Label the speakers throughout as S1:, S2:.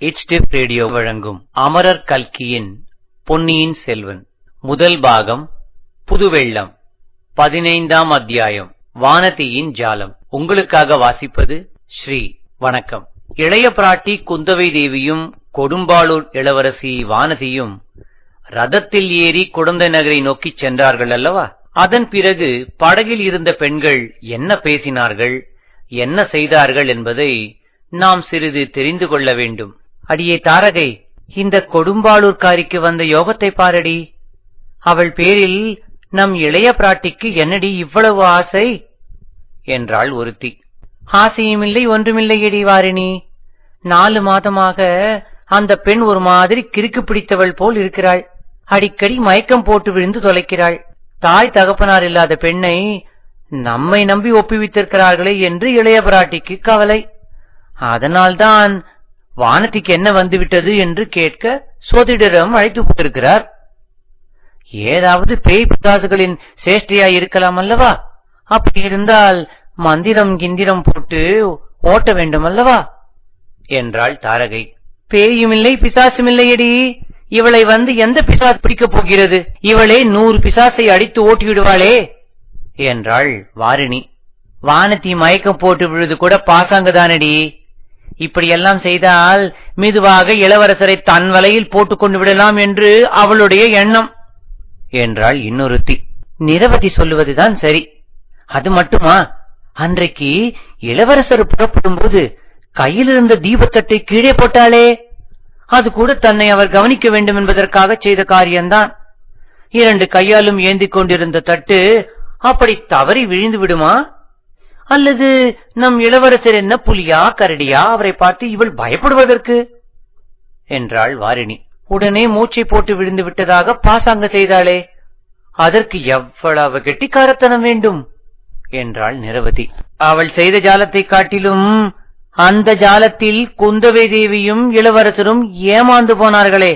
S1: இட்ஸ்டிப் radio வழங்கும் அமரர் கல்கியின் பொன்னியின் செல்வன். முதல் பாகம் புதுவெள்ளம் பதினைந்தாம் அத்தியாயம் வானதியின் ஜாலம். உங்களுக்காக வாசிப்பது ஸ்ரீ வணக்கம். இளைய பிராட்டி குந்தவை தேவியும் கொடும்பாளூர் இளவரசி வானதியும் ரதத்தில் ஏறி குடந்தை நகரை நோக்கிச் சென்றார்கள் அல்லவா? அதன் பிறகு படகில் இருந்த பெண்கள் என்ன பேசினார்கள் என்ன செய்தார்கள் என்பதை நாம் சிறிது தெரிந்து கொள்ள வேண்டும். அடியே தாரகை இந்த கொடும்பாளூர்காரிக்கு வந்த யோகத்தை பாரடி. அவள் பேரில் நம் இளைய பிராட்டிக்கு என்னடி இவ்வளவு ஆசை? என்றாள் ஒருத்தி. ஆசையுமில்லை ஒன்றுமில்லையடி வாரிணி. நாலு மாதமாக அந்த பெண் ஒரு மாதிரி கிறுக்கு பிடித்தவள் போல் இருக்கிறாள். அடிக்கடி மயக்கம் போட்டு விழுந்து தொலைக்கிறாள். தாய் தகப்பனார் இல்லாத பெண்ணை நம்மை நம்பி ஒப்புவித்திருக்கிறார்களே என்று இளைய பிராட்டிக்கு கவலை. அதனால்தான் வானத்திக்கு என்ன வந்துவிட்டது என்று கேட்க சோதிடரிடம் அழைத்து போட்டிருக்கிறார் ஏதாவது பேய் பிசாசுகளின் சேஷ்டையாய் இருக்கலாம் அல்லவா? அப்படி இருந்தால் மந்திரம் கிந்திரம் போட்டு ஓட்ட வேண்டும் அல்லவா? என்றாள் தாரகை. பேயுமில்லை பிசாசுமில்லையடி இவளை வந்து எந்த பிசாஸ் பிடிக்கப் போகிறது? இவளே நூறு பிசாசை அடித்து ஓட்டி விடுவாளே என்றாள் வாரிணி. வானத்தி மயக்கம் போட்டு விழுது கூட பாசாங்கதானடி. இப்படியெல்லாம் செய்தால் மெதுவாக இளவரசரை தன் வலையில் போட்டுக் கொண்டு விடலாம் என்று அவளுடைய எண்ணம். என்றாள் இன்னொருத்தி. நிரவதி சொல்லுவதுதான் சரி. அது மட்டுமா? அன்றைக்கு இளவரசர் புறப்படும் போது கையில் இருந்த தீபத்தட்டை கீழே போட்டாளே. அது கூட தன்னை அவர் கவனிக்க வேண்டும் என்பதற்காக செய்த காரியம்தான். இரண்டு கையாலும் ஏந்திக் கொண்டிருந்த தட்டு அப்படி தவறி விழுந்து விடுமா? அல்லது நம் இளவரசர் என்ன புலியா கரடியா? அவரை பார்த்து இவள் பயப்படுவதற்கு? என்றாள் வாரிணி. உடனே மூச்சை போட்டு விழுந்து விட்டதாக பாசாங்க செய்தாளே அதற்கு எவ்வளவு கெட்டிக்காரத்தனம் வேண்டும்? என்றாள் நிரவதி. அவள் செய்த ஜாலத்தை காட்டிலும் அந்த ஜாலத்தில் குந்தவை தேவியும் இளவரசரும் ஏமாந்து போனார்களே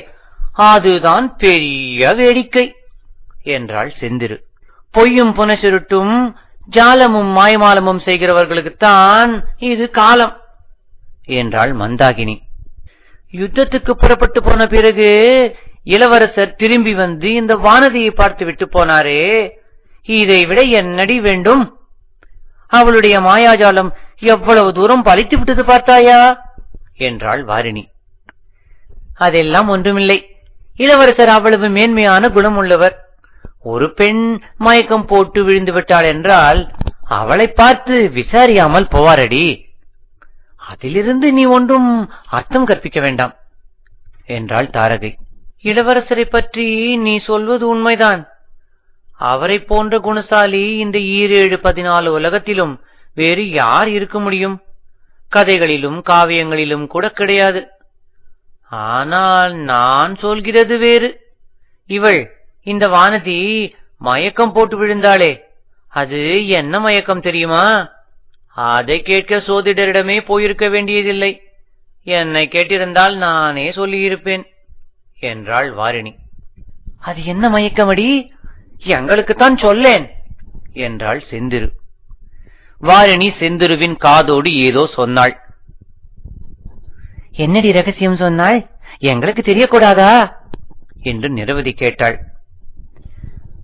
S1: அதுதான் பெரிய வேடிக்கை என்றாள் செந்திரு. பொய்யும் புனசுருட்டும் ஜாலமும் மாயமாலமும் செய்கிறவர்களுக்குத்தான் இது காலம். என்றாள் மந்தாகினி. யுத்தத்துக்கு புறப்பட்டு போன பிறகு இளவரசர் திரும்பி வந்து இந்த வானதியை பார்த்து விட்டு போனாரே. இதை விட என்னடி வேண்டும். அவளுடைய மாயாஜாலம் எவ்வளவு தூரம் பழித்து விட்டது பார்த்தாயா? என்றாள் வாரிணி. அதெல்லாம் ஒன்றுமில்லை. இளவரசர் அவ்வளவு மேன்மையான குணம் உள்ளவர் ஒரு பெண் மயக்கம் போட்டு விழுந்து விட்டாள் என்றால் அவளை பார்த்து விசாரியாமல் போவாரடி. அதிலிருந்து நீ ஒன்றும் அர்த்தம் கற்பிக்க வேண்டாம் என்றாள் தாரகை. இளவரசரை பற்றி நீ சொல்வது உண்மைதான். அவரை போன்ற குணசாலி இந்த ஈரேழு பதினாலு உலகத்திலும் வேறு யார் இருக்க முடியும்? கதைகளிலும் காவியங்களிலும் கூட கிடையாது. ஆனால் நான் சொல்கிறது வேறு. இவள் இந்த வானதி மயக்கம் போட்டு விழுந்தாளே. அது என்ன மயக்கம் தெரியுமா? அதை கேட்க சோதிடரிடமே போயிருக்க வேண்டியதில்லை. என்னை கேட்டிருந்தால் நானே சொல்லியிருப்பேன் என்றாள் வாரிணி. அது என்ன மயக்கமடி? எங்களுக்குத்தான் சொல்லேன் என்றாள் செந்திரு. வாரிணி செந்திருவின் காதோடு ஏதோ சொன்னாள். என்னடி ரகசியம் சொன்னாள்? எங்களுக்கு தெரியக்கூடாதா? என்று நிரவதி கேட்டாள்.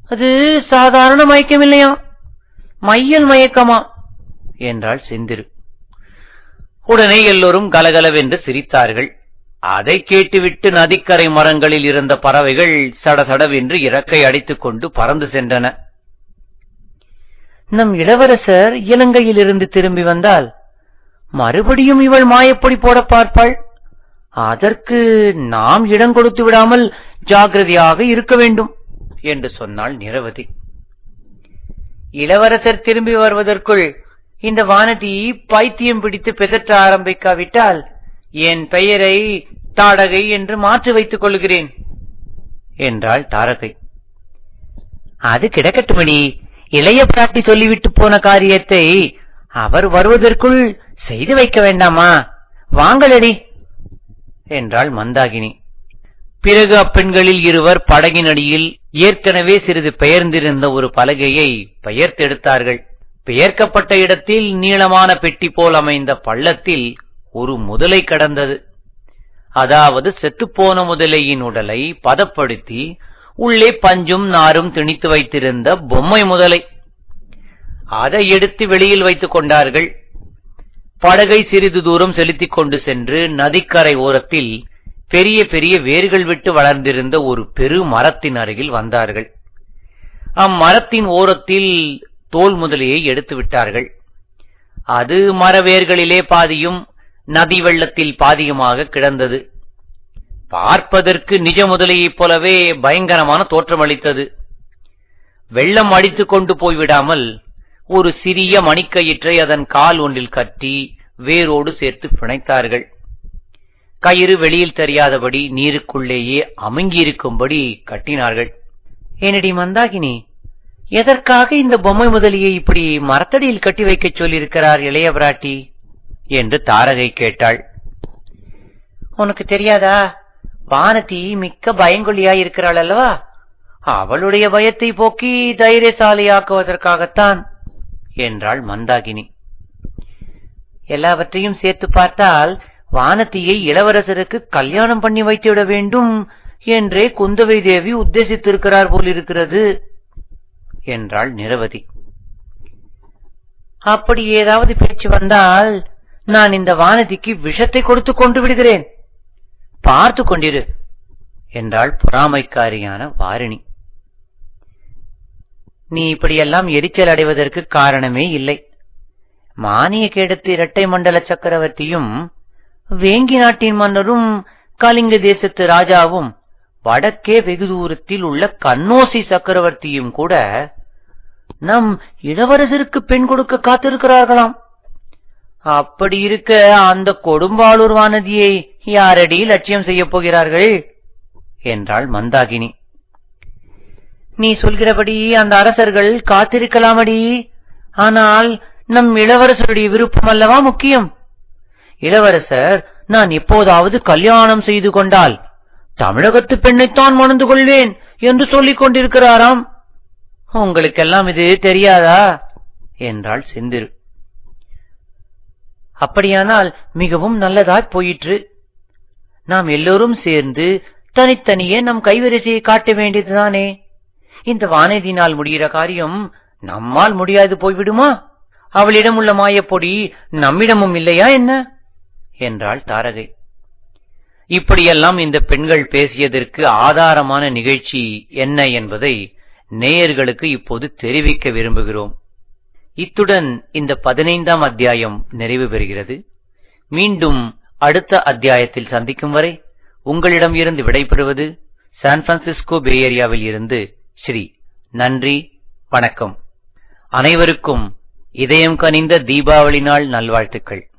S1: அது சாதாரண மயக்கம் இல்லையா மையல் மயக்கமா? என்றாள் செந்திரு உடனே எல்லோரும் கலகலவென்று சிரித்தார்கள். அதை கேட்டுவிட்டு நதிக்கரை மரங்களில் இருந்த பறவைகள் சடசடவென்று இறக்கை அடித்துக் கொண்டு பறந்து சென்றன. நம் இளவரசர் இலங்கையிலிருந்து திரும்பி வந்தால் மறுபடியும் இவள் மாயப்பொடி போட பார்ப்பாள். அதற்கு நாம் இடம் கொடுத்து விடாமல் ஜாகிரதையாக இருக்க வேண்டும். என்று சொன்னாள் நிரவதி. இளவரசர் திரும்பி வருவதற்குள் இந்த வானதி பைத்தியம் பிடித்து பிதற்ற ஆரம்பிக்காவிட்டால் என் பெயரை தாடகை என்று மாற்றி வைத்துக் கொள்கிறேன் என்றாள் தாரகை. அது கிடக்கட்டுமணி. இளைய பிராட்டி சொல்லிவிட்டு போன காரியத்தை அவர் வருவதற்குள் செய்து வைக்க வேண்டாமா? வாங்களடி என்றாள் மந்தாகினி. பிறகு அப்பெண்களில் இருவர் படகின் அடியில் ஏற்கனவே சிறிது பெயர்ந்திருந்த ஒரு பலகையை பெயர்த்தெடுத்தார்கள். பெயர்க்கப்பட்ட இடத்தில் நீளமான பெட்டி போல் அமைந்த பள்ளத்தில் ஒரு முதலை கடந்தது. அதாவது செத்துப்போன முதலையின் உடலை பதப்படுத்தி உள்ளே பஞ்சும் நாரும் திணித்து வைத்திருந்த பொம்மை முதலை. அதை எடுத்து வெளியில் வைத்துக் கொண்டார்கள். படகை சிறிது தூரம் செலுத்திக் கொண்டு சென்று நதிக்கரை ஓரத்தில் பெரிய பெரிய வேர்கள் விட்டு வளர்ந்திருந்த ஒரு பெரு மரத்தின் அருகில் வந்தார்கள். அம்மரத்தின் ஓரத்தில் தோல் முதலையை எடுத்து விட்டார்கள். அது மரவேர்களிலே பாதியும் நதி வெள்ளத்தில் பாதியுமாக கிடந்தது. பார்ப்பதற்கு நிஜ முதலையைப் போலவே பயங்கரமான தோற்றமளித்தது வெள்ளம் அடித்துக் கொண்டு போய்விடாமல் ஒரு சிறிய மணிக்கயிற்றை அதன் கால் ஒன்றில் கட்டி வேரோடு சேர்த்து பிணைத்தார்கள். கயிறு வெளியில் தெரியாதபடி நீருக்குள்ளேயே அமுங்கியிருக்கும்படி கட்டினார்கள். ஏனடி மந்தாகினி எதற்காக இந்த பொம்மை முதலியை இப்படி மரத்தடியில் கட்டி வைக்கச் சொல்லியிருக்கிறார் இளைய பிராட்டி? என்று தாரகை கேட்டாள். உனக்கு தெரியாதா? வானதி மிக்க பயங்கொல்லியாய் இருக்கிறாள் அல்லவா? அவளுடைய பயத்தை போக்கி தைரியசாலியாக்குவதற்காகத்தான் என்றாள் மந்தாகினி. எல்லாவற்றையும் சேர்த்து பார்த்தால் வானதியை இளவரசருக்கு கல்யாணம் பண்ணி வைத்துவிட வேண்டும் என்றே குந்தவை தேவி உத்தேசித்திருக்கிறார் போலிருக்கிறது என்றாள் நிரவதி. அப்படி ஏதாவது பேச்சு வந்தால் நான் இந்த வானதிக்கு விஷத்தை கொடுத்து கொண்டு விடுகிறேன். பார்த்து கொண்டிரு என்றாள் பொறாமைக்காரியான வாரிணி. நீ இப்படியெல்லாம் எரிச்சல் அடைவதற்கு காரணமே இல்லை. மானிய கேடத்து இரட்டை மண்டல சக்கரவர்த்தியும் வேங்கி நாட்டின் மன்னரும் கலிங்க தேசத்து ராஜாவும் வடக்கே வெகு தூரத்தில் உள்ள கண்ணோசி சக்கரவர்த்தியும் கூட நம் இளவரசருக்கு பெண் கொடுக்க காத்திருக்கிறார்களாம். அப்படி இருக்க அந்த கொடும்பாளூர் வானதியை யாரடி லட்சியம் செய்யப் போகிறார்கள்? என்றாள் மந்தாகினி. நீ சொல்கிறபடி அந்த அரசர்கள் காத்திருக்கலாமடி. ஆனால் நம் இளவரசருடைய விருப்பம் அல்லவா முக்கியம்? இளவரசர் நான் எப்போதாவது கல்யாணம் செய்து கொண்டால் தமிழகத்து பெண்ணைத்தான் மணந்து கொள்வேன் என்று சொல்லிக் கொண்டிருக்கிறாராம். உங்களுக்கெல்லாம் இது தெரியாதா? என்றாள் செந்திரு அப்படியானால் மிகவும் நல்லதாய் போயிற்று. நாம் எல்லோரும் சேர்ந்து தனித்தனியே நம் கைவரிசையை காட்ட வேண்டியதுதானே? இந்த வானதியினால் முடிகிற காரியம் நம்மால் முடியாது போய்விடுமா? அவளிடம் உள்ள மாயப்பொடி நம்மிடமும் இல்லையா என்ன? என்றாள் தாரகை. இப்படியெல்லாம் இந்த பெண்கள் பேசியதற்கு ஆதாரமான நிகழ்ச்சி என்ன என்பதை நேயர்களுக்கு இப்போது தெரிவிக்க விரும்புகிறோம். இத்துடன் இந்த பதினைந்தாம் அத்தியாயம் நிறைவு பெறுகிறது. மீண்டும் அடுத்த அத்தியாயத்தில் சந்திக்கும் வரை உங்களிடம் இருந்து விடைபெறுவது சான் பிரான்சிஸ்கோ பேஏரியாவில் இருந்து ஸ்ரீ நன்றி வணக்கம். அனைவருக்கும் இதயம் கனிந்த தீபாவளி நாள் நல்வாழ்த்துக்கள்.